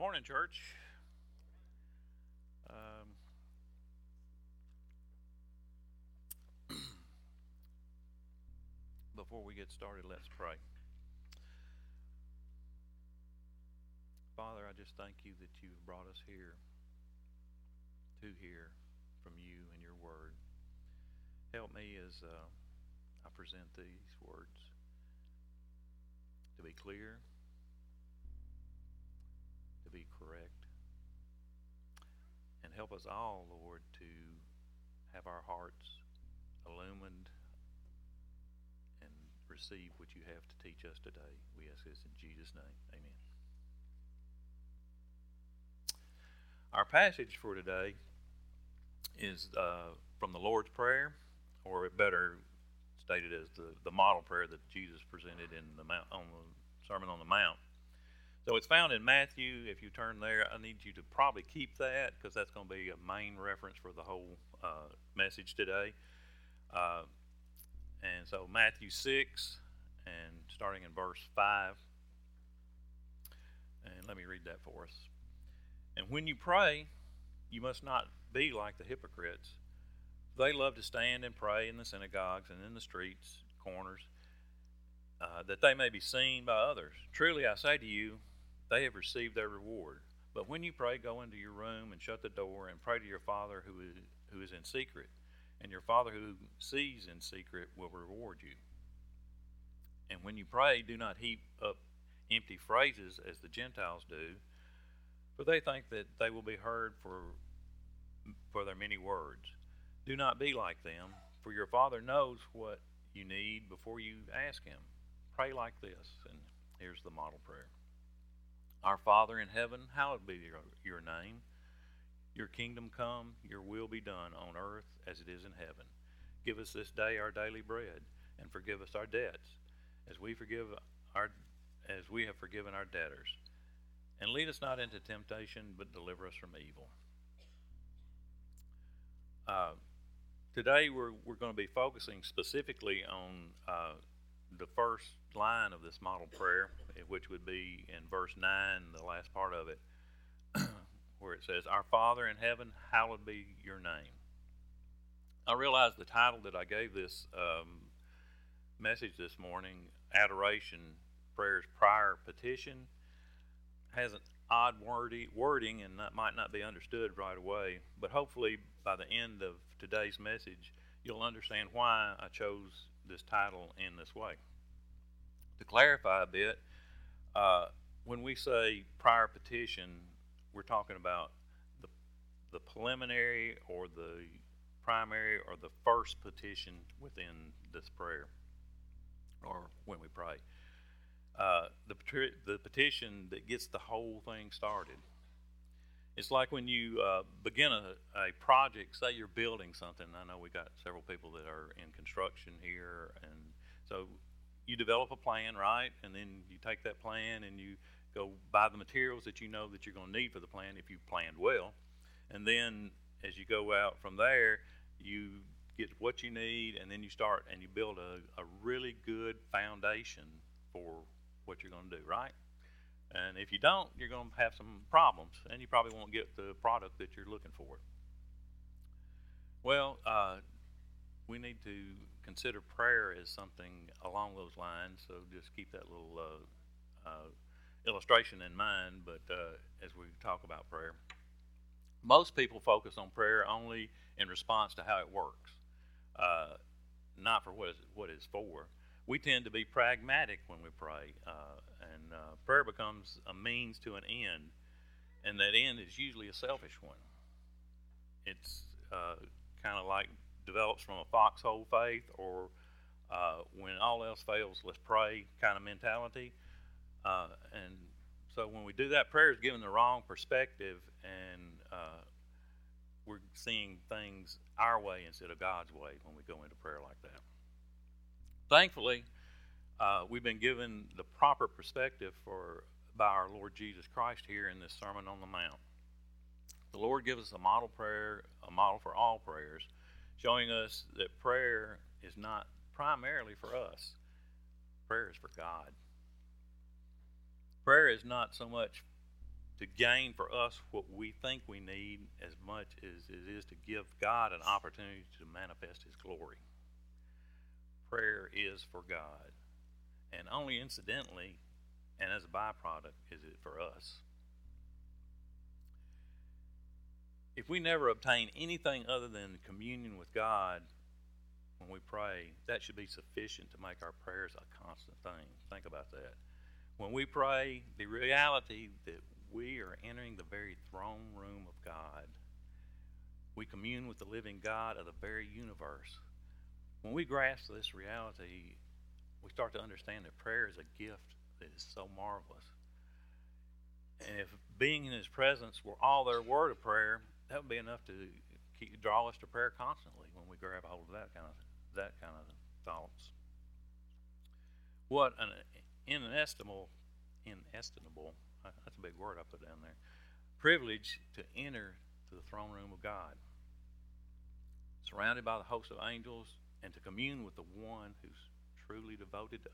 morning, church. Um, before we get started, let's pray. Father, I just thank you that you've brought us here to hear from you and your word. Help me as uh, I present these words to be clear, be correct, and help us all, Lord, to have our hearts illumined and receive what you have to teach us today. We ask this in Jesus' name. Amen. Our passage for today is uh, from the Lord's Prayer, or better stated as the, the model prayer that Jesus presented in the Mount, on the Sermon on the Mount. So it's found in Matthew. If you turn there, I need you to probably keep that because that's going to be a main reference for the whole uh, message today. Uh, and so Matthew 6, and starting in verse 5. And let me read that for us. And when you pray, you must not be like the hypocrites. They love to stand and pray in the synagogues and in the streets, corners, uh, that they may be seen by others. Truly I say to you, they have received their reward. But when you pray, go into your room and shut the door and pray to your Father who is, who is in secret. And your Father who sees in secret will reward you. And when you pray, do not heap up empty phrases as the Gentiles do, for they think that they will be heard for, for their many words. Do not be like them, for your Father knows what you need before you ask Him. Pray like this, and here's the model prayer Our Father in heaven, hallowed be your, your name. Your kingdom come, your will be done on earth as it is in heaven. Give us this day our daily bread, and forgive us our debts, as we forgive our as we have forgiven our debtors. And lead us not into temptation, but deliver us from evil. Uh, today we're, we're going to be focusing specifically on uh, the first line of this model prayer, which would be in verse 9, the last part of it, where it says, Our Father in heaven, hallowed be your name. I realize the title that I gave this um, message this morning, Adoration Prayer's Prior Petition, has an odd wordy, wording and that might not be understood right away, but hopefully by the end of today's message, you'll understand why I chose this title in this way. To clarify a bit, uh, when we say prior petition, we're talking about the, the preliminary or the primary or the first petition within this prayer or when we pray. Uh, the, the petition that gets the whole thing started. It's like when you uh, begin a, a project, say you're building something. I know we got several people that are in construction here, and so you develop a plan, right? And then you take that plan and you go buy the materials that you know that you're going to need for the plan if you planned well. And then as you go out from there, you get what you need, and then you start and you build a, a really good foundation for what you're going to do, right? And if you don't, you're going to have some problems, and you probably won't get the product that you're looking for. Well, uh, we need to consider prayer as something along those lines. So just keep that little uh, uh, illustration in mind. But uh, as we talk about prayer, most people focus on prayer only in response to how it works, uh, not for what, is, what it's for we tend to be pragmatic when we pray, uh, and prayer becomes a means to an end, and that end is usually a selfish one. It's kind of like develops from a foxhole faith, or uh, when all else fails, let's pray kind of mentality. Uh, and so when we do that, prayer is given the wrong perspective, and uh, we're seeing things our way instead of God's way when we go into prayer like that. Thankfully, uh, we've been given the proper perspective for by our Lord Jesus Christ here in this Sermon on the Mount. The Lord gives us a model prayer, a model for all prayers, showing us that prayer is not primarily for us. Prayer is for God. Prayer is not so much to gain for us what we think we need as much as it is to give God an opportunity to manifest His glory. Prayer is for God, and only incidentally and as a byproduct is it for us. If we never obtain anything other than communion with God when we pray, that should be sufficient to make our prayers a constant thing. Think about that. When we pray, the reality that we are entering the very throne room of God. We commune with the living God of the very universe. When we grasp this reality, we start to understand that prayer is a gift that is so marvelous. And if being in His presence were all there were to prayer, that would be enough to keep, draw us to prayer constantly when we grab a hold of that kind of that kind of thoughts. What an inestimable, inestimable that's a big word I put down there. Privilege to enter to the throne room of God, surrounded by the host of angels, and to commune with the one who's truly devoted to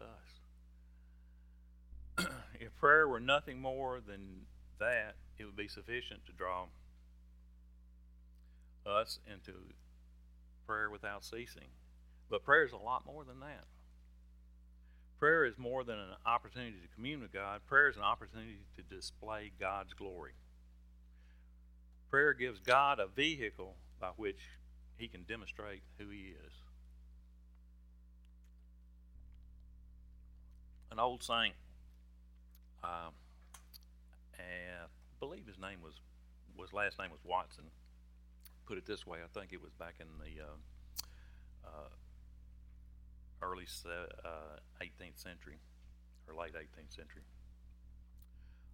us. if prayer were nothing more than that, it would be sufficient to draw us into prayer without ceasing. But prayer is a lot more than that. Prayer is more than an opportunity to commune with God, prayer is an opportunity to display God's glory. Prayer gives God a vehicle by which he can demonstrate who he is. An old saint, uh, I believe his name was, was last name was Watson, put it this way. I think it was back in the uh, uh, early uh, 18th century or late 18th century.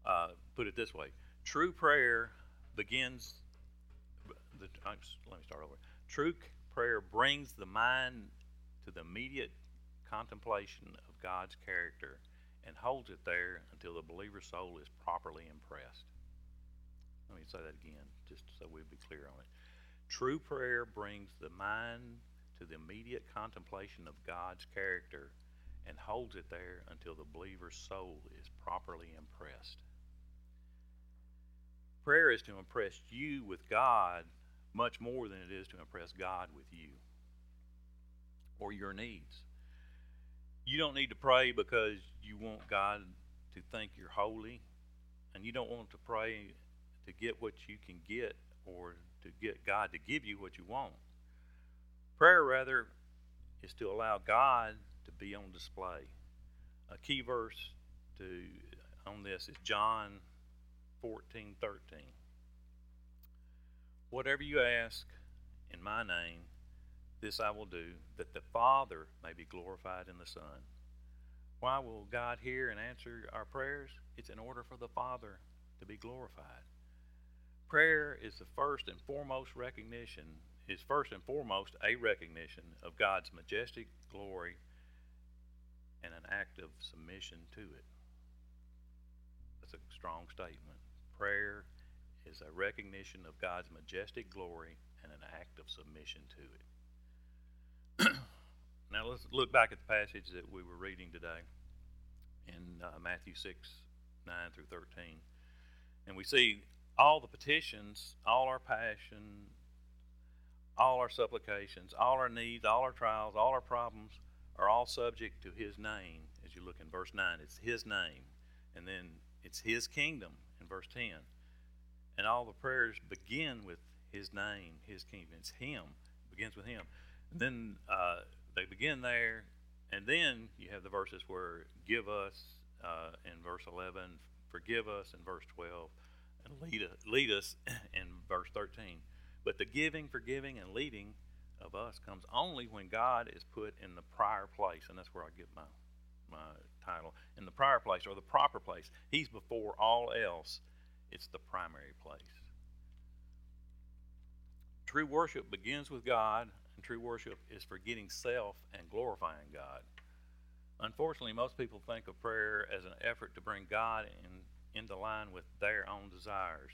Uh, put it this way true prayer begins, the, let me start over. True prayer brings the mind to the immediate contemplation of God's character and holds it there until the believer's soul is properly impressed. Let me say that again, just so we'll be clear on it. True prayer brings the mind to the immediate contemplation of God's character and holds it there until the believer's soul is properly impressed. Prayer is to impress you with God much more than it is to impress God with you or your needs. You don't need to pray because you want God to think you're holy, and you don't want to pray to get what you can get or to get God to give you what you want. Prayer, rather, is to allow God to be on display. A key verse to on this is John 14, 13. Whatever you ask in my name, this I will do, that the Father may be glorified in the Son. Why will God hear and answer our prayers? It's in order for the Father to be glorified. Prayer is the first and foremost recognition is first and foremost a recognition of God's majestic glory and an act of submission to it. That's a strong statement. Prayer is a recognition of God's majestic glory and an act of submission to it. now let's look back at the passage that we were reading today in uh, Matthew 6 9 through 13. And we see all the petitions, all our passion, all our supplications, all our needs, all our trials, all our problems are all subject to His name. As you look in verse 9, it's His name. And then it's His kingdom in verse 10. And all the prayers begin with His name, His kingdom. It's Him. It begins with Him. And then uh, they begin there. And then you have the verses where give us uh, in verse 11, forgive us in verse 12, and lead, lead us in verse 13. But the giving, forgiving, and leading of us comes only when God is put in the prior place, and that's where I get my my title in the prior place or the proper place. He's before all else. It's the primary place. True worship begins with God, and true worship is forgetting self and glorifying God. Unfortunately, most people think of prayer as an effort to bring God in, into line with their own desires.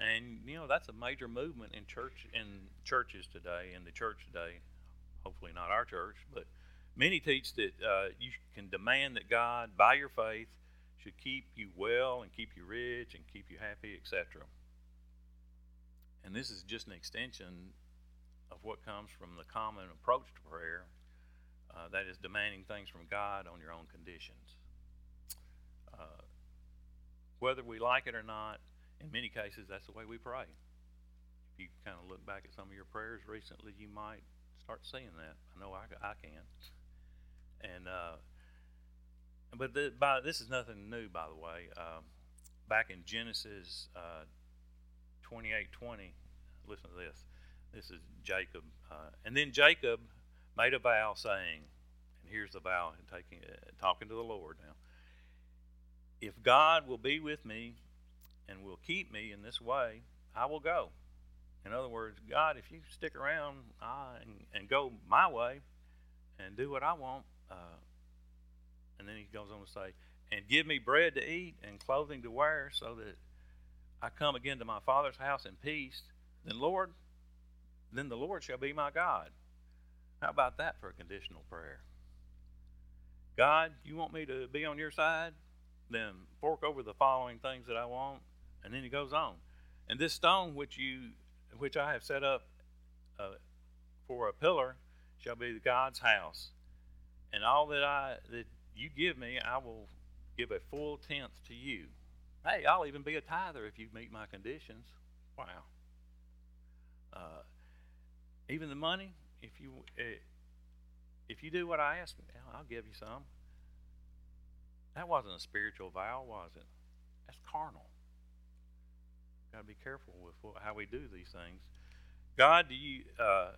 And you know that's a major movement in church in churches today, in the church today. Hopefully not our church, but many teach that uh, you can demand that God, by your faith, should keep you well and keep you rich and keep you happy, etc. And this is just an extension of what comes from the common approach to prayer uh, that is demanding things from God on your own conditions. Uh, whether we like it or not, in many cases, that's the way we pray. If you kind of look back at some of your prayers recently, you might start seeing that. I know I, I can. And uh, but the, by, this is nothing new, by the way. Um, back in Genesis uh, listen to this. This is Jacob, uh, and then Jacob made a vow, saying, and here's the vow, and taking uh, talking to the Lord now. If God will be with me and will keep me in this way, I will go. In other words, God, if you stick around uh, and, and, go my way and do what I want, uh, and then he goes on to say, and give me bread to eat and clothing to wear so that I come again to my father's house in peace, then Lord, then the Lord shall be my God. How about that for a conditional prayer? God, you want me to be on your side? Then fork over the following things that I want. And then he goes on. And this stone which you which I have set up uh, for a pillar shall be God's house. And all that I that you give me, I will give a full tenth to you. Hey, I'll even be a tither if you meet my conditions. Wow. Uh, even the money, if you eh, if you do what I ask, I'll give you some. That wasn't a spiritual vow, was it? That's carnal. Got to be careful with what, how we do these things. God, do you? Uh,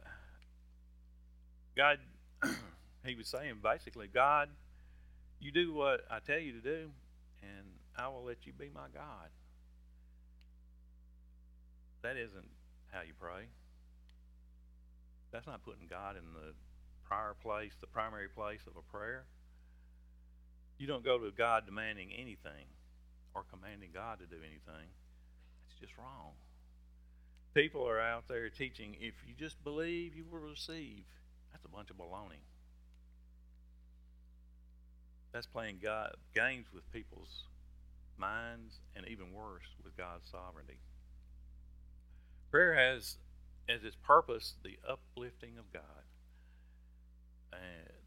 God, he was saying basically, God, you do what I tell you to do, and I will let you be my God. That isn't how you pray. That's not putting God in the prior place, the primary place of a prayer. You don't go to God demanding anything or commanding God to do anything. That's just wrong. People are out there teaching if you just believe, you will receive. That's a bunch of baloney. That's playing God, games with people's minds and even worse, with God's sovereignty. Prayer has as its purpose the uplifting of God, uh,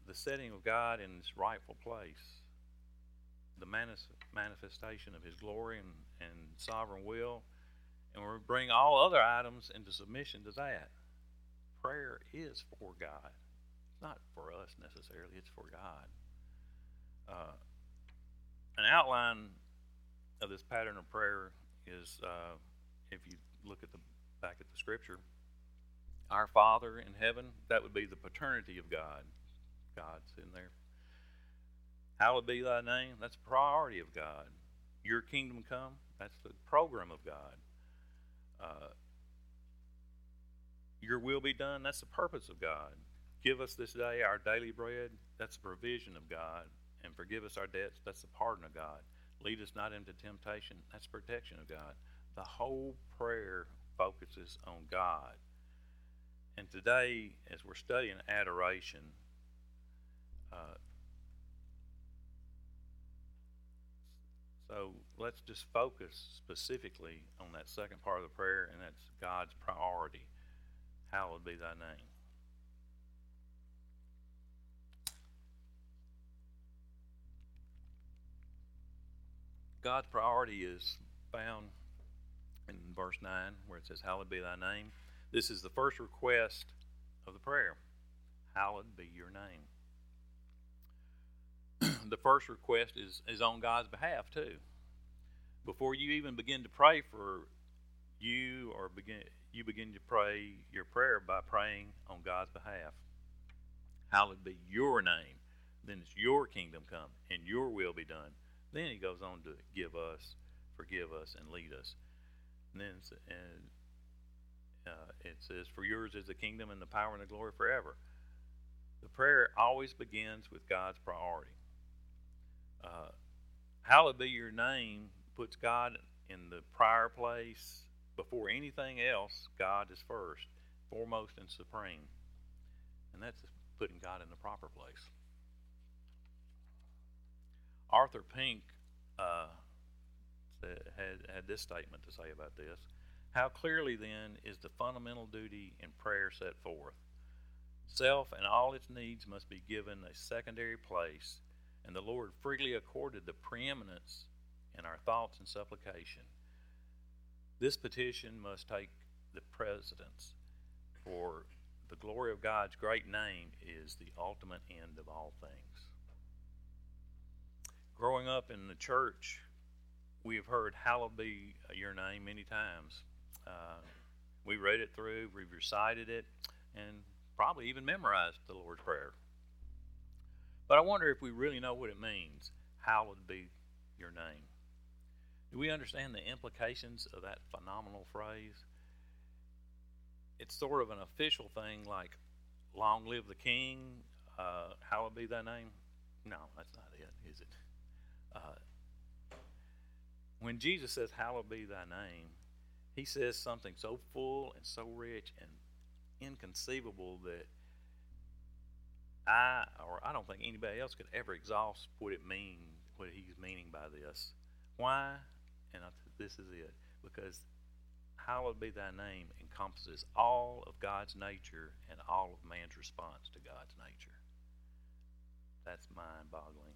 the setting of God in its rightful place, the manis- manifestation of His glory and, and sovereign will, and we bring all other items into submission to that. Prayer is for God. It's not for us necessarily, it's for God. Uh, an outline of this pattern of prayer is uh, if you look at the back at the scripture our Father in heaven, that would be the paternity of God. God's in there. Hallowed be thy name, that's the priority of God. Your kingdom come, that's the program of God. Uh, your will be done, that's the purpose of God. Give us this day our daily bread, that's the provision of God. And forgive us our debts, that's the pardon of God. Lead us not into temptation, that's protection of God. The whole prayer focuses on God. And today, as we're studying adoration, uh, so let's just focus specifically on that second part of the prayer, and that's God's priority. Hallowed be thy name. God's priority is found in verse 9 where it says, Hallowed be thy name. This is the first request of the prayer Hallowed be your name. the first request is, is on God's behalf, too. Before you even begin to pray for you, or begin, you begin to pray your prayer by praying on God's behalf. Hallowed be your name. Then it's your kingdom come, and your will be done. Then he goes on to give us, forgive us, and lead us. And then and uh, it says, For yours is the kingdom and the power and the glory forever. The prayer always begins with God's priority. Uh, hallowed be your name puts God in the prior place. Before anything else, God is first, foremost, and supreme. And that's putting God in the proper place. Arthur Pink uh, had, had this statement to say about this. How clearly, then, is the fundamental duty in prayer set forth? Self and all its needs must be given a secondary place, and the Lord freely accorded the preeminence in our thoughts and supplication. This petition must take the precedence, for the glory of God's great name is the ultimate end of all things. Growing up in the church, we have heard hallowed be your name many times. Uh, we read it through, we've recited it, and probably even memorized the Lord's Prayer. But I wonder if we really know what it means. Hallowed be your name. Do we understand the implications of that phenomenal phrase? It's sort of an official thing like, long live the king, uh, hallowed be thy name. No, that's not it, is it? Uh, when Jesus says, hallowed be thy name, he says something so full and so rich and inconceivable that I or I don't think anybody else could ever exhaust what it means, what he's meaning by this. Why? And I, this is it. Because hallowed be thy name encompasses all of God's nature and all of man's response to God's nature. That's mind boggling.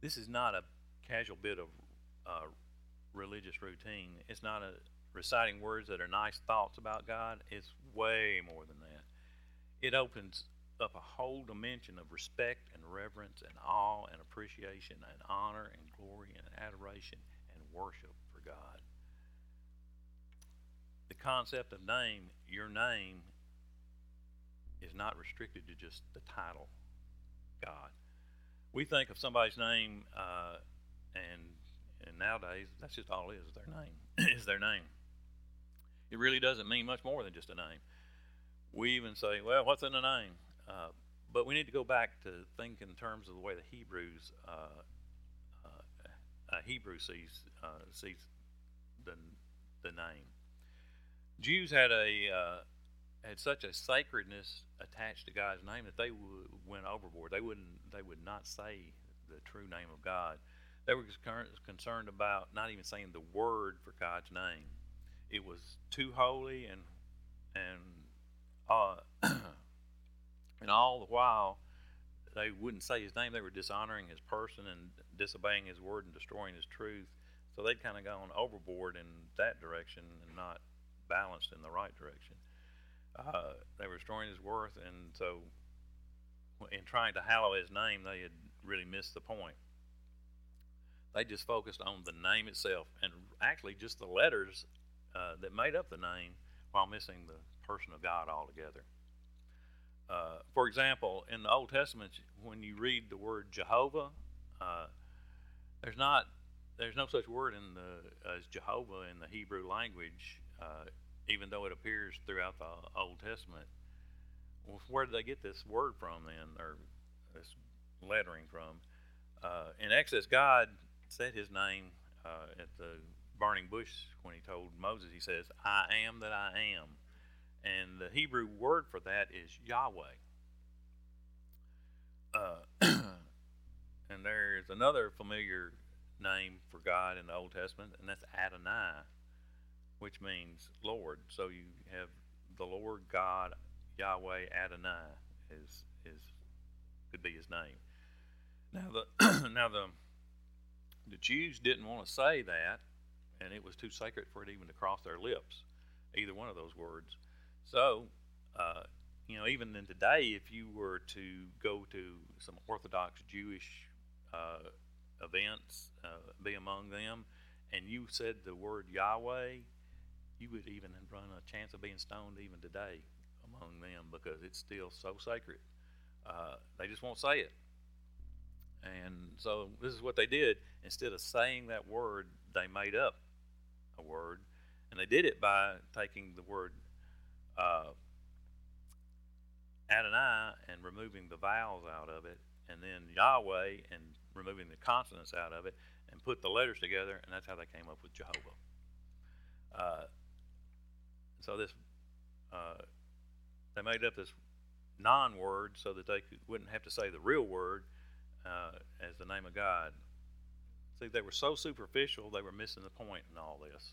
This is not a casual bit of uh, religious routine. It's not a reciting words that are nice thoughts about God. It's way more than that. It opens up a whole dimension of respect and reverence and awe and appreciation and honor and glory and adoration and worship for God. The concept of name, your name, is not restricted to just the title God. We think of somebody's name uh, and and nowadays, that's just all it is, their name. is their name. It really doesn't mean much more than just a name. We even say, well, what's in a name? Uh, but we need to go back to think in terms of the way the Hebrews uh, uh, Hebrew sees sees the the name. Jews had a had such a sacredness attached to God's name that they w- went overboard. They wouldn't they would not say the true name of God. They were concerned about not even saying the word for God's name. It was too holy, and and uh, and all the while they wouldn't say His name. They were dishonoring His person and disobeying His word and destroying His truth. So they'd kind of gone overboard in that direction and not balanced in the right direction. Uh, they were destroying His worth, and so in trying to hallow His name, they had really missed the point. They just focused on the name itself and actually just the letters uh, that made up the name while missing the person of God altogether. Uh, for example, in the Old Testament, when you read the word Jehovah, uh, there's not there's no such word in the as Jehovah in the Hebrew language, uh, even though it appears throughout the Old Testament. Well, where did they get this word from then, or this lettering from? Uh, in Exodus, God said his name uh, at the burning bush when he told Moses, he says, I am that I am. And the Hebrew word for that is Yahweh. Uh, and there's another familiar name for God in the Old Testament, and that's Adonai, which means Lord. So you have the Lord God, Yahweh Adonai is is could be his name. Now the now the the Jews didn't want to say that, and it was too sacred for it even to cross their lips, either one of those words. So, uh, you know, even in today, if you were to go to some Orthodox Jewish uh, events, uh, be among them, and you said the word Yahweh, you would even run a chance of being stoned even today among them because it's still so sacred. Uh, they just won't say it. And so this is what they did. Instead of saying that word, they made up a word. And they did it by taking the word uh, Adonai and removing the vowels out of it, and then Yahweh and removing the consonants out of it, and put the letters together, and that's how they came up with Jehovah. Uh, so this, uh, they made up this non-word so that they could, wouldn't have to say the real word, uh, as the name of God. See, they were so superficial, they were missing the point in all this.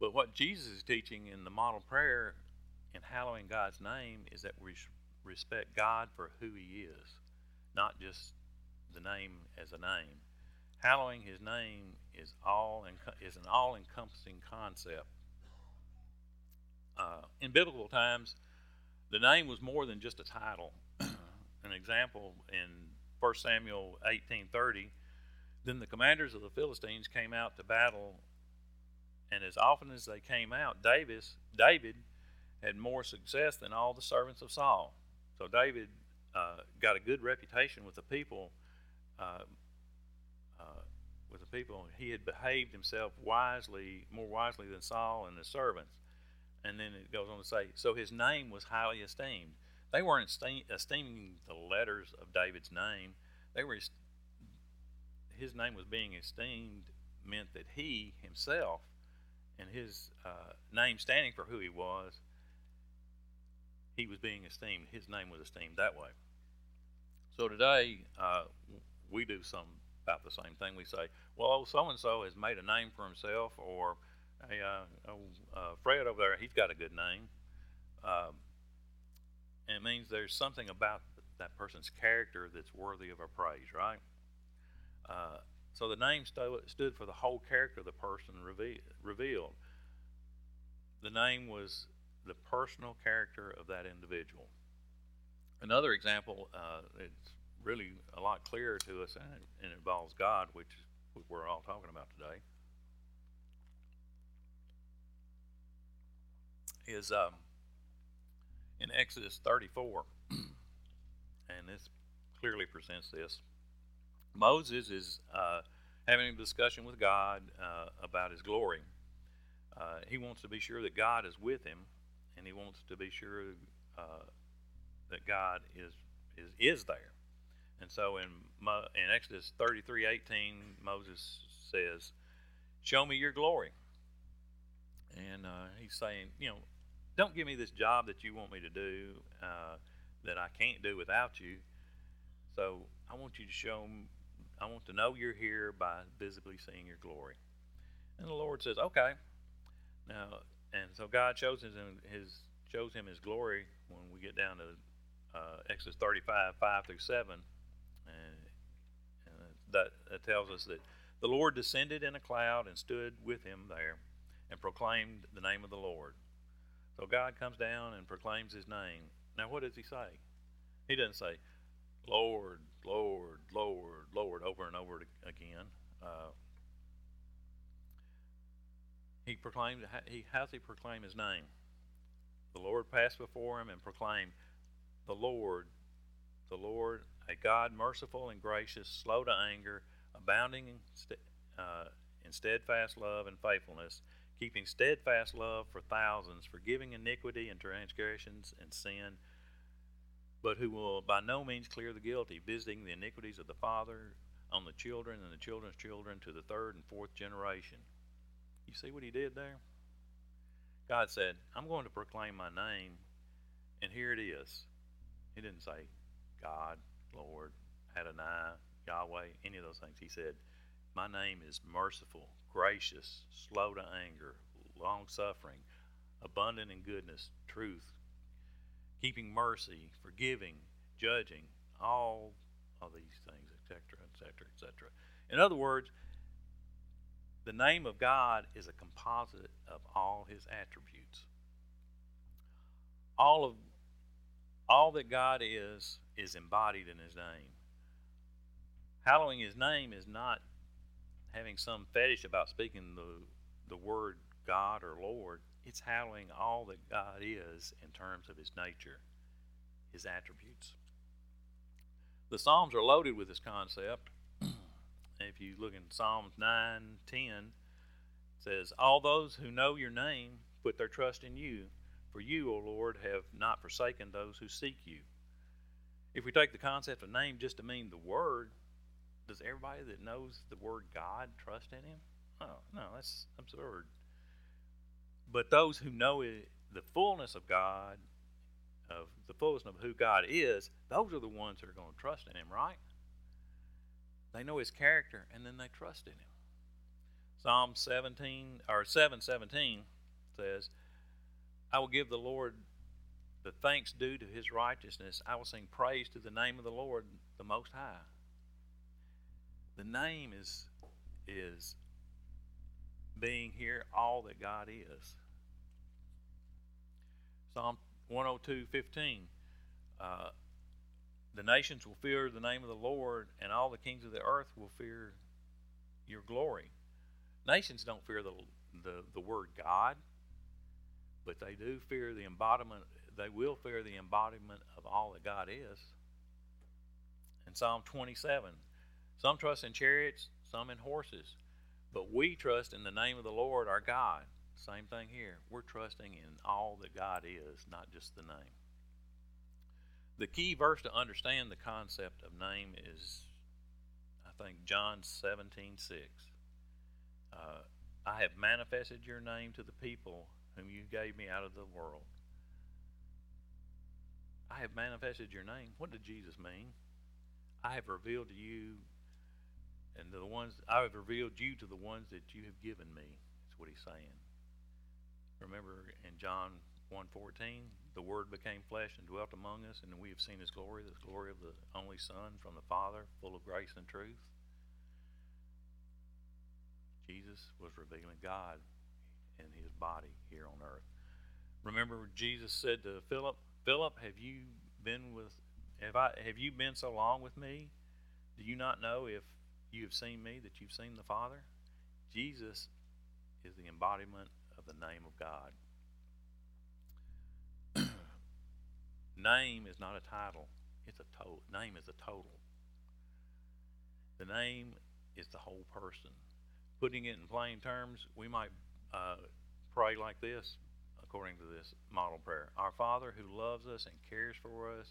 But what Jesus is teaching in the model prayer in hallowing God's name is that we respect God for who He is, not just the name as a name. Hallowing His name is all is an all-encompassing concept. Uh, in biblical times, the name was more than just a title. An example in 1 Samuel 18:30, then the commanders of the Philistines came out to battle, and as often as they came out, Davis, David had more success than all the servants of Saul. So David uh, got a good reputation with the people. Uh, uh, with the people, he had behaved himself wisely, more wisely than Saul and his servants. And then it goes on to say, so his name was highly esteemed. They weren't esteeming the letters of David's name. They were his name was being esteemed meant that he himself and his uh, name standing for who he was, he was being esteemed. His name was esteemed that way. So today uh, we do some about the same thing. We say, well, so and so has made a name for himself, or hey, uh, uh, Fred over there, he's got a good name. Um, and it means there's something about that person's character that's worthy of our praise, right? So the name st- stood for the whole character of the person reve- revealed. The name was the personal character of that individual. Another example, uh, it's really a lot clearer to us, and it, and it involves God, which we're all talking about today. Is um, in Exodus 34, and this clearly presents this. Moses is uh, having a discussion with God uh, about his glory. Uh, he wants to be sure that God is with him, and he wants to be sure uh, that God is, is is there. And so in in Exodus 33:18, Moses says, "Show me your glory." And uh, he's saying, you know, don't give me this job that you want me to do uh, that I can't do without you. So I want you to show, I want to know you're here by visibly seeing your glory. And the Lord says, okay. Now, and so God shows his, his shows him his glory when we get down to uh, Exodus 35, 5 through 7. And, and that, that tells us that the Lord descended in a cloud and stood with him there and proclaimed the name of the Lord. So God comes down and proclaims his name. Now, what does he say? He doesn't say, Lord, Lord, Lord, Lord, over and over again. Uh, he proclaimed, he, how's he proclaim his name? The Lord passed before him and proclaimed, The Lord, the Lord, a God merciful and gracious, slow to anger, abounding in, uh, in steadfast love and faithfulness, keeping steadfast love for thousands, forgiving iniquity and transgressions and sin, but who will by no means clear the guilty, visiting the iniquities of the father on the children and the children's children to the third and fourth generation. You see what he did there? God said, I'm going to proclaim my name, and here it is. He didn't say God, Lord, Adonai, Yahweh, any of those things. He said, My name is merciful, gracious, slow to anger, long suffering, abundant in goodness, truth, keeping mercy, forgiving, judging, all of these things, etc., etc., etc. In other words, the name of God is a composite of all his attributes. All of all that God is is embodied in his name. Hallowing his name is not having some fetish about speaking the the word God or Lord. It's hallowing all that God is in terms of his nature, his attributes. The Psalms are loaded with this concept. if you look in Psalms 9 10, it says, All those who know your name put their trust in you, for you, O Lord, have not forsaken those who seek you. If we take the concept of name just to mean the word, does everybody that knows the word God trust in Him? Oh, no, that's absurd. But those who know it, the fullness of God, of the fullness of who God is, those are the ones that are going to trust in Him, right? They know his character and then they trust in him. Psalm 17 or 717 says, I will give the Lord the thanks due to his righteousness. I will sing praise to the name of the Lord the most high. The name is is being here all that God is. Psalm 102:15 uh, the nations will fear the name of the Lord, and all the kings of the earth will fear your glory. Nations don't fear the, the, the word God, but they do fear the embodiment, they will fear the embodiment of all that God is. In Psalm 27, some trust in chariots, some in horses, but we trust in the name of the Lord our God. Same thing here. We're trusting in all that God is, not just the name. The key verse to understand the concept of name is, I think, John 17 6. Uh, I have manifested your name to the people whom you gave me out of the world. I have manifested your name. What did Jesus mean? I have revealed to you, and the ones I have revealed you to the ones that you have given me. That's what he's saying. Remember in John 1:14, the Word became flesh and dwelt among us, and we have seen His glory, the glory of the only Son from the Father, full of grace and truth. Jesus was revealing God in His body here on earth. Remember, Jesus said to Philip, "Philip, have you been with? Have I? Have you been so long with me? Do you not know if you have seen me that you've seen the Father?" Jesus is the embodiment of the name of God. Name is not a title, it's a total. Name is a total. The name is the whole person. Putting it in plain terms, we might uh, pray like this, according to this model prayer Our Father who loves us and cares for us,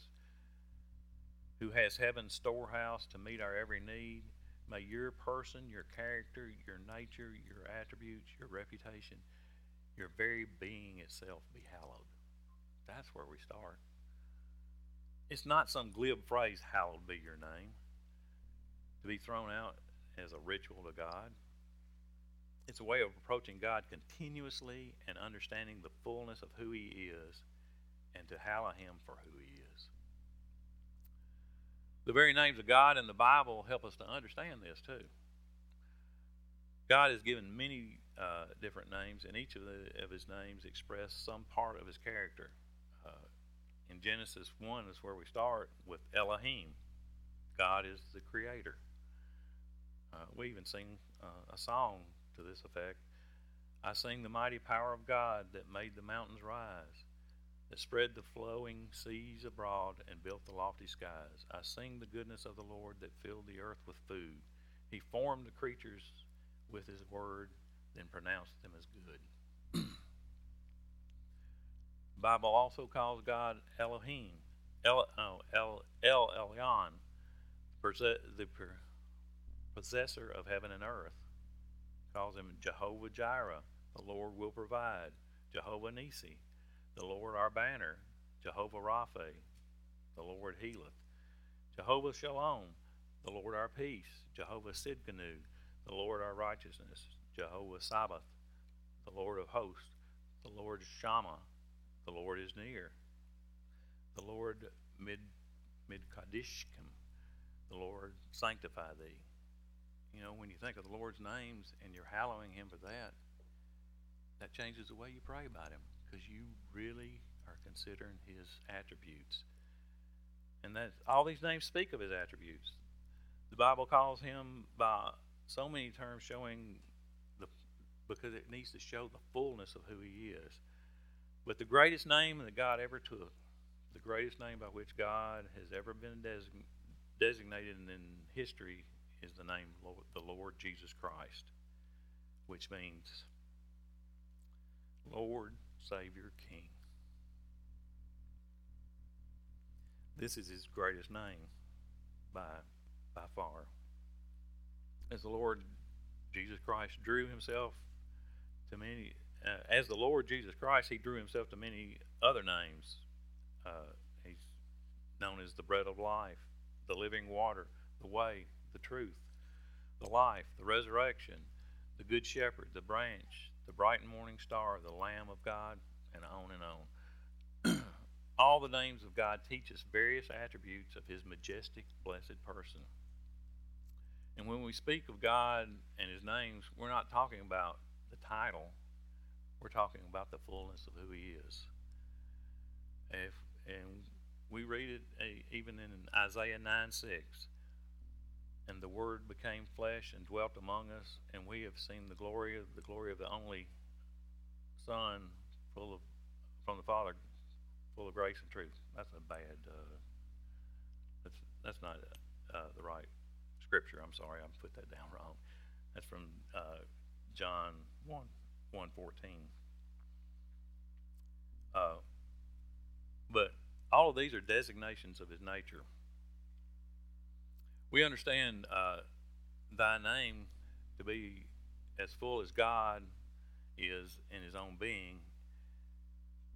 who has heaven's storehouse to meet our every need, may your person, your character, your nature, your attributes, your reputation, your very being itself be hallowed. That's where we start. It's not some glib phrase, hallowed be your name, to be thrown out as a ritual to God. It's a way of approaching God continuously and understanding the fullness of who He is and to hallow Him for who He is. The very names of God in the Bible help us to understand this too. God has given many uh, different names, and each of, the, of His names express some part of His character. Uh, in Genesis 1 is where we start with Elohim. God is the creator. Uh, we even sing uh, a song to this effect. I sing the mighty power of God that made the mountains rise, that spread the flowing seas abroad and built the lofty skies. I sing the goodness of the Lord that filled the earth with food. He formed the creatures with his word, then pronounced them as good. Bible also calls God Elohim, El, oh, El, El Elyon, the possessor of heaven and earth. Calls him Jehovah Jireh, the Lord will provide. Jehovah Nisi, the Lord our banner. Jehovah Rapha, the Lord healeth. Jehovah Shalom, the Lord our peace. Jehovah Sidkenu, the Lord our righteousness. Jehovah Sabaoth, the Lord of hosts. The Lord Shammah, the Lord is near. The Lord mid midkadishkim. The Lord sanctify thee. You know, when you think of the Lord's names and you're hallowing him for that, that changes the way you pray about him because you really are considering his attributes. And that all these names speak of his attributes. The Bible calls him by so many terms showing the because it needs to show the fullness of who he is. But the greatest name that God ever took, the greatest name by which God has ever been design- designated in history, is the name Lord, the Lord Jesus Christ, which means Lord, Savior, King. This is his greatest name by, by far. As the Lord Jesus Christ drew himself to many uh, as the Lord Jesus Christ, he drew himself to many other names. Uh, he's known as the bread of life, the living water, the way, the truth. the life, the resurrection, the good shepherd, the branch, the bright and morning star, the Lamb of God, and on and on. All the names of God teach us various attributes of His majestic, blessed person. And when we speak of God and His names, we're not talking about the title, we're talking about the fullness of who He is. If, and we read it eh, even in Isaiah 9 6. And the Word became flesh and dwelt among us, and we have seen the glory of the glory of the only Son, full of from the Father, full of grace and truth. That's a bad. Uh, that's that's not uh, the right scripture. I'm sorry, I put that down wrong. That's from uh, John one one fourteen. Uh, but all of these are designations of his nature. We understand uh, thy name to be as full as God is in his own being,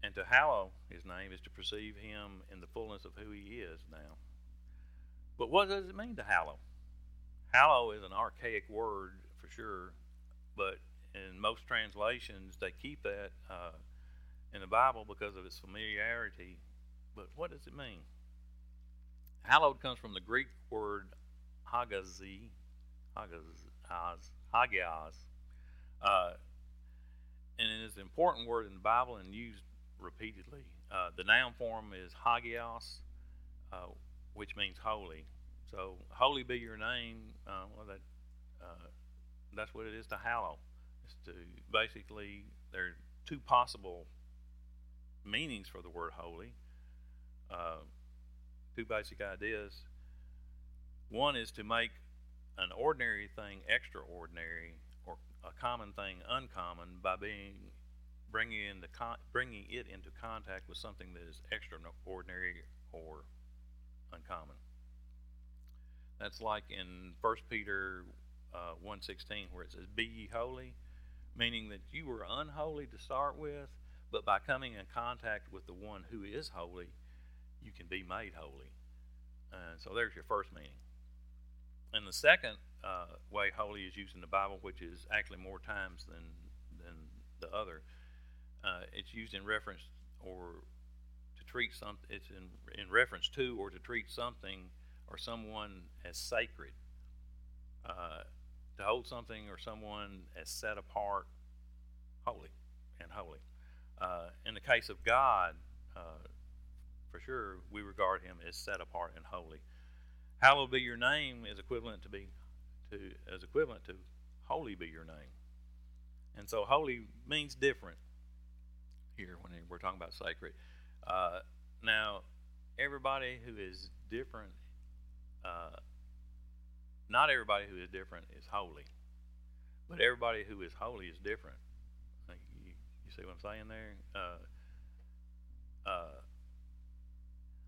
and to hallow his name is to perceive him in the fullness of who he is now. But what does it mean to hallow? Hallow is an archaic word for sure, but in most translations they keep that uh, in the Bible because of its familiarity but what does it mean? Hallowed comes from the Greek word hagazi, hagaz, hagios, uh, and it is an important word in the Bible and used repeatedly. Uh, the noun form is hagios, uh, which means holy. So, holy be your name. Uh, well, that uh, that's what it is to hallow. It's to basically there are two possible meanings for the word holy uh, two basic ideas. One is to make an ordinary thing extraordinary, or a common thing uncommon, by being bringing con- bringing it into contact with something that is extraordinary or uncommon. That's like in 1 Peter uh, 1.16 where it says, Be ye holy, meaning that you were unholy to start with, but by coming in contact with the one who is holy, you can be made holy. And so there's your first meaning. And the second uh, way holy is used in the Bible, which is actually more times than than the other, uh, it's used in reference or to treat something. It's in in reference to or to treat something or someone as sacred. Uh, to hold something or someone as set apart, holy and holy. Uh, in the case of God, uh, for sure, we regard him as set apart and holy. Hallowed be your name is equivalent to be to as equivalent to holy be your name. And so holy means different here when we're talking about sacred. Uh, now, everybody who is different, uh, not everybody who is different is holy, but everybody who is holy is different. You, you see what I'm saying there? Uh, uh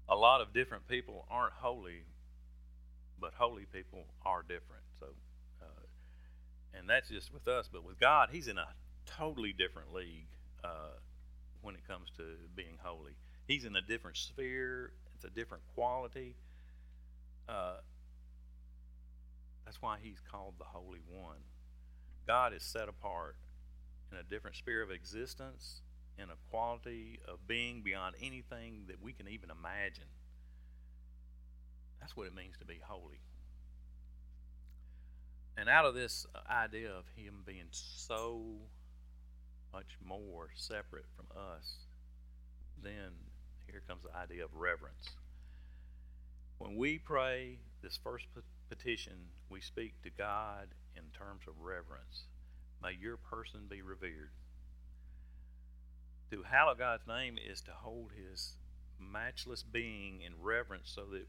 a lot of different people aren't holy, but holy people are different. So, uh, and that's just with us. But with God, He's in a totally different league uh, when it comes to being holy. He's in a different sphere. It's a different quality. Uh, that's why He's called the Holy One. God is set apart in a different sphere of existence in a quality of being beyond anything that we can even imagine. That's what it means to be holy. And out of this idea of Him being so much more separate from us, then here comes the idea of reverence. When we pray this first petition, we speak to God in terms of reverence. May your person be revered. To hallow God's name is to hold his matchless being in reverence so that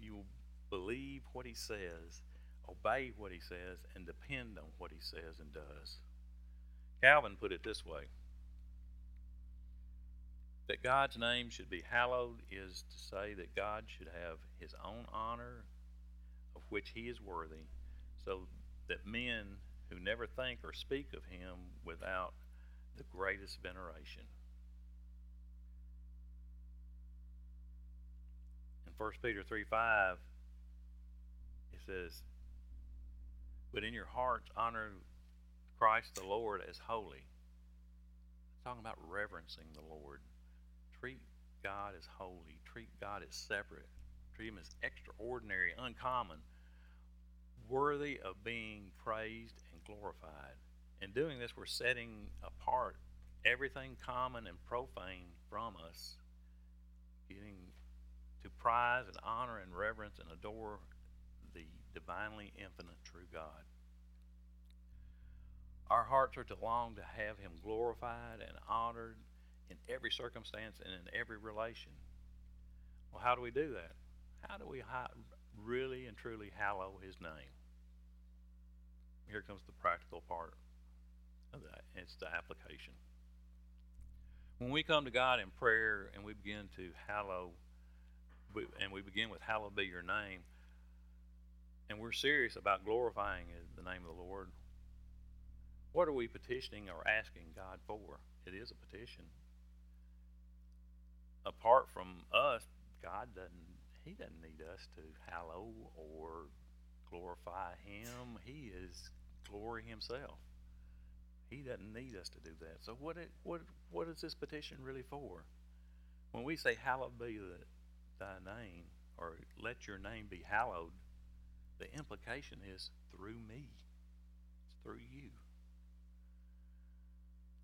you believe what he says, obey what he says, and depend on what he says and does. Calvin put it this way that God's name should be hallowed is to say that God should have his own honor of which he is worthy, so that men who never think or speak of him without the greatest veneration. 1 Peter 3 5, it says, but in your hearts honor Christ the Lord as holy. It's talking about reverencing the Lord. Treat God as holy. Treat God as separate. Treat Him as extraordinary, uncommon, worthy of being praised and glorified. In doing this, we're setting apart everything common and profane from us, getting to prize and honor and reverence and adore the divinely infinite true God. Our hearts are to long to have Him glorified and honored in every circumstance and in every relation. Well, how do we do that? How do we really and truly hallow His name? Here comes the practical part of that. It's the application. When we come to God in prayer and we begin to hallow, and we begin with "Hallowed be Your name," and we're serious about glorifying the name of the Lord, what are we petitioning or asking God for? It is a petition. Apart from us, God doesn't he doesn't need us to hallow or glorify him. He is glory himself. He doesn't need us to do that. So what it, what what is this petition really for? When we say hallowed be the, thy name or let your name be hallowed, the implication is through me. It's through you.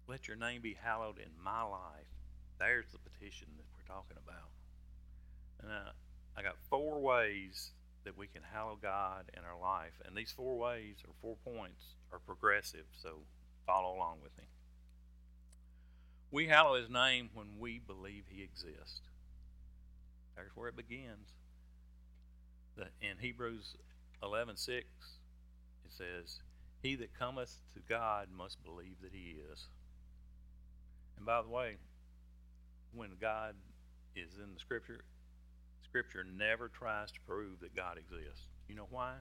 Let your name be hallowed in my life. There's the petition that we're talking about. And I, I got four ways that we can hallow God in our life. And these four ways or four points are progressive, so follow along with me. We hallow his name when we believe he exists. There's where it begins. The, in Hebrews 11:6 it says, "He that cometh to God must believe that he is." And by the way, when God is in the scripture, scripture never tries to prove that God exists. You know why?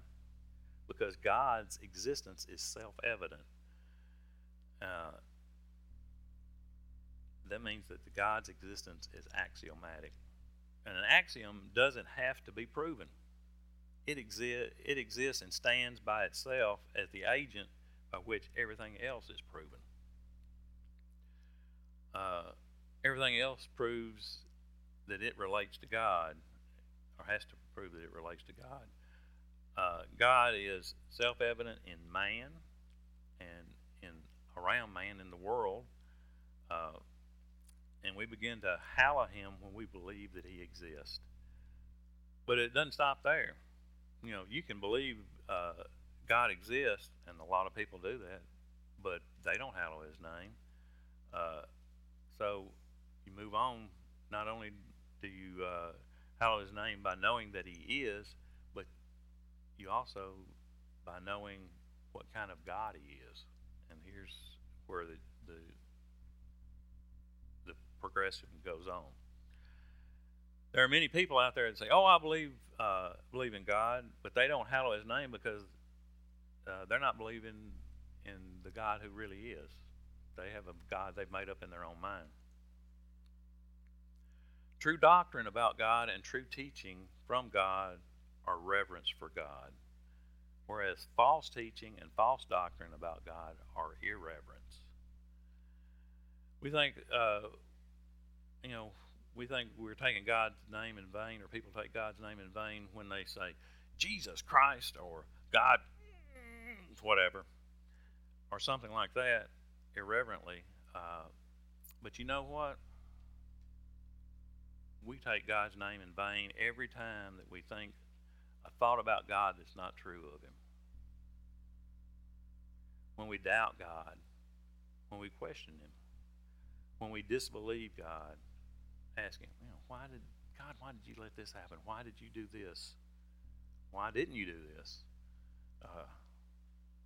Because God's existence is self-evident. Uh, that means that the God's existence is axiomatic. An axiom doesn't have to be proven. It, exi- it exists and stands by itself as the agent by which everything else is proven. Uh, everything else proves that it relates to God, or has to prove that it relates to God. Uh, God is self evident in man and in around man in the world. Uh, and we begin to hallow him when we believe that he exists. But it doesn't stop there. You know, you can believe uh, God exists, and a lot of people do that, but they don't hallow his name. Uh, so you move on. Not only do you uh, hallow his name by knowing that he is, but you also by knowing what kind of God he is. And here's where the, the progression goes on. There are many people out there that say, "Oh, I believe uh, believe in God," but they don't hallow His name because uh, they're not believing in the God who really is. They have a God they've made up in their own mind. True doctrine about God and true teaching from God are reverence for God, whereas false teaching and false doctrine about God are irreverence. We think uh, you know, we think we're taking God's name in vain, or people take God's name in vain when they say Jesus Christ or God, whatever, or something like that, irreverently. Uh, but you know what? We take God's name in vain every time that we think a thought about God that's not true of Him. When we doubt God, when we question Him, when we disbelieve God, asking, you know, why did God, why did you let this happen? Why did you do this? Why didn't you do this? Uh,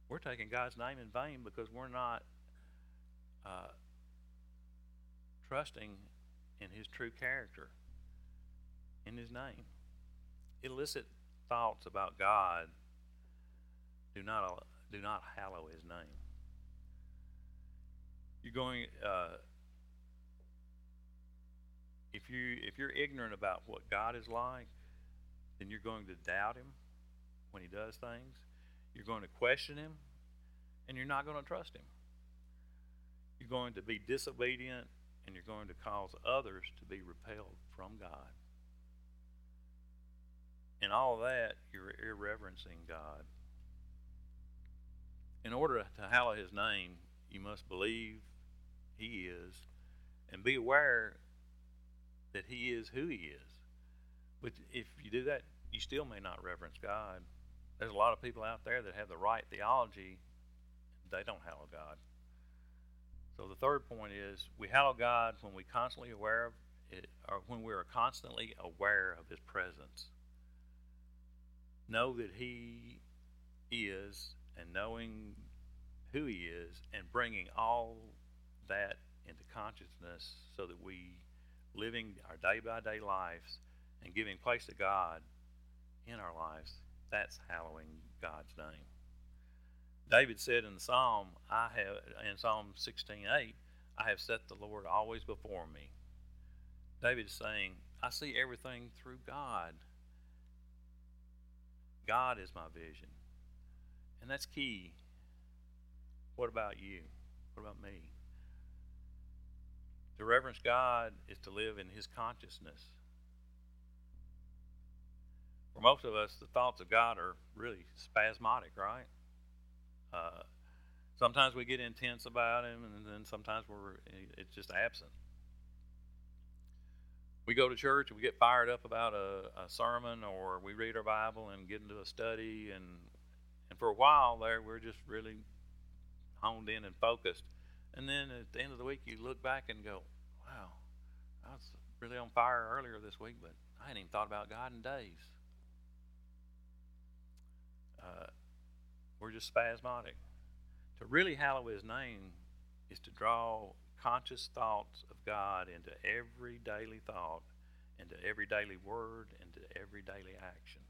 we're taking God's name in vain because we're not uh, trusting in His true character, in His name. Illicit thoughts about God do not do not hallow His name. You're going. Uh, if you if you're ignorant about what God is like, then you're going to doubt him when he does things. You're going to question Him, and you're not going to trust Him. You're going to be disobedient, and you're going to cause others to be repelled from God. In all that, you're irreverencing God. In order to hallow His name, you must believe He is and be aware that He is who He is. But if you do that, you still may not reverence God. There's a lot of people out there that have the right theology, they don't hallow God. So the third point is we hallow God when we constantly aware of it, or when we are constantly aware of His presence. Know that He is, and knowing who He is, and bringing all that into consciousness so that we living our day by day lives and giving place to God in our lives, that's hallowing God's name. David said in the Psalm, I have in Psalm 16:8, I have set the Lord always before me. David is saying, I see everything through God. God is my vision. And that's key. What about you? What about me? To reverence God is to live in His consciousness. For most of us, the thoughts of God are really spasmodic, right? Uh, sometimes we get intense about Him, and then sometimes we're it's just absent. We go to church and we get fired up about a, a sermon, or we read our Bible and get into a study, and and for a while there, we're just really honed in and focused. And then at the end of the week, you look back and go, wow, I was really on fire earlier this week, but I hadn't even thought about God in days. Uh, we're just spasmodic. To really hallow His name is to draw conscious thoughts of God into every daily thought, into every daily word, into every daily action.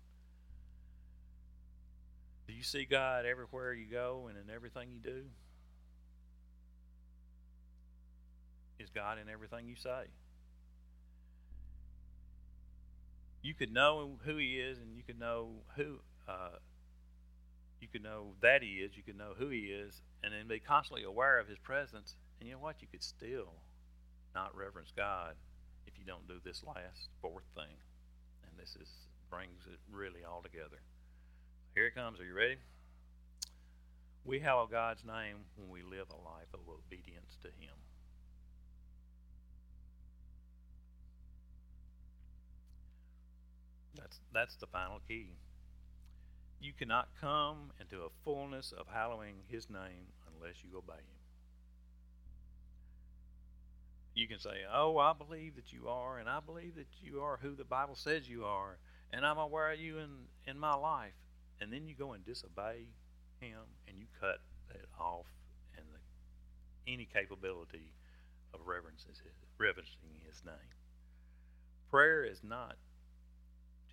Do you see God everywhere you go and in everything you do? Is God in everything you say? You could know who He is, and you could know who uh, you could know that He is. You could know who He is, and then be constantly aware of His presence. And you know what? You could still not reverence God if you don't do this last fourth thing. And this is brings it really all together. Here it comes. Are you ready? We hallow God's name when we live a life of obedience to Him. That's that's the final key. You cannot come into a fullness of hallowing his name unless you obey him. You can say, Oh, I believe that you are, and I believe that you are who the Bible says you are, and I'm aware of you in, in my life. And then you go and disobey him and you cut that off and the, any capability of reverencing his name. Prayer is not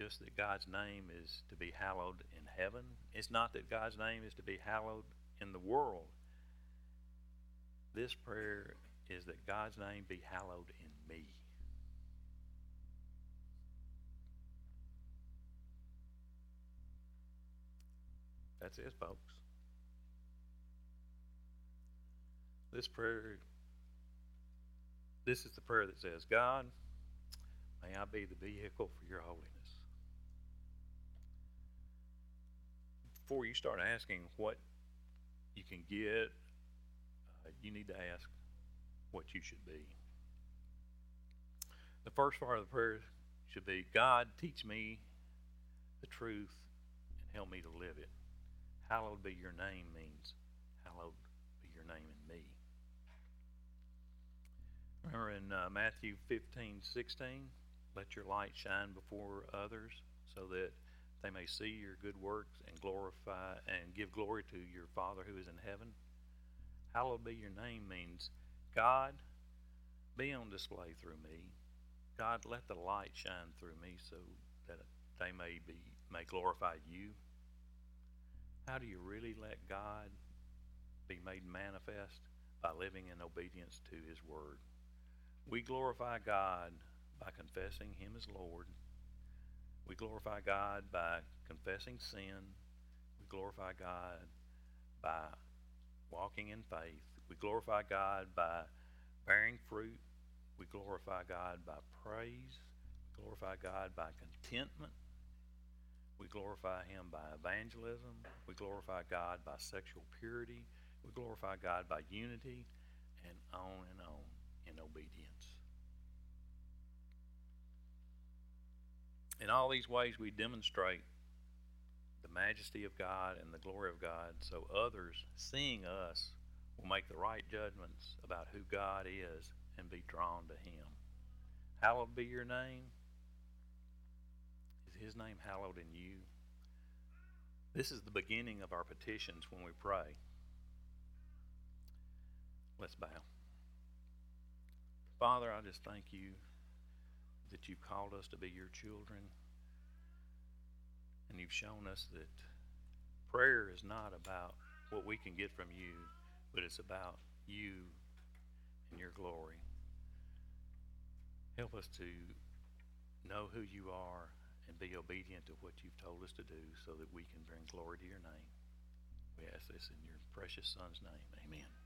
just that God's name is to be hallowed in heaven. It's not that God's name is to be hallowed in the world. This prayer is that God's name be hallowed in me. That's it, folks. This prayer, this is the prayer that says, God, may I be the vehicle for your holiness. Before you start asking what you can get, uh, you need to ask what you should be. The first part of the prayer should be God, teach me the truth and help me to live it. Hallowed be your name means hallowed be your name in me. Remember in uh, Matthew 15, 16, let your light shine before others so that they may see your good works and glorify and give glory to your Father who is in heaven. Hallowed be your name means God, be on display through me. God, let the light shine through me so that they may be may glorify you. How do you really let God be made manifest? By living in obedience to His Word. We glorify God by confessing Him as Lord we glorify God by confessing sin. We glorify God by walking in faith. We glorify God by bearing fruit. We glorify God by praise. We glorify God by contentment. We glorify Him by evangelism. We glorify God by sexual purity. We glorify God by unity, and on and on in obedience. In all these ways, we demonstrate the majesty of God and the glory of God so others, seeing us, will make the right judgments about who God is and be drawn to Him. Hallowed be your name. Is His name hallowed in you? This is the beginning of our petitions when we pray. Let's bow. Father, I just thank you that you've called us to be your children. And you've shown us that prayer is not about what we can get from you, but it's about you and your glory. Help us to know who you are and be obedient to what you've told us to do so that we can bring glory to your name. We ask this in your precious Son's name. Amen.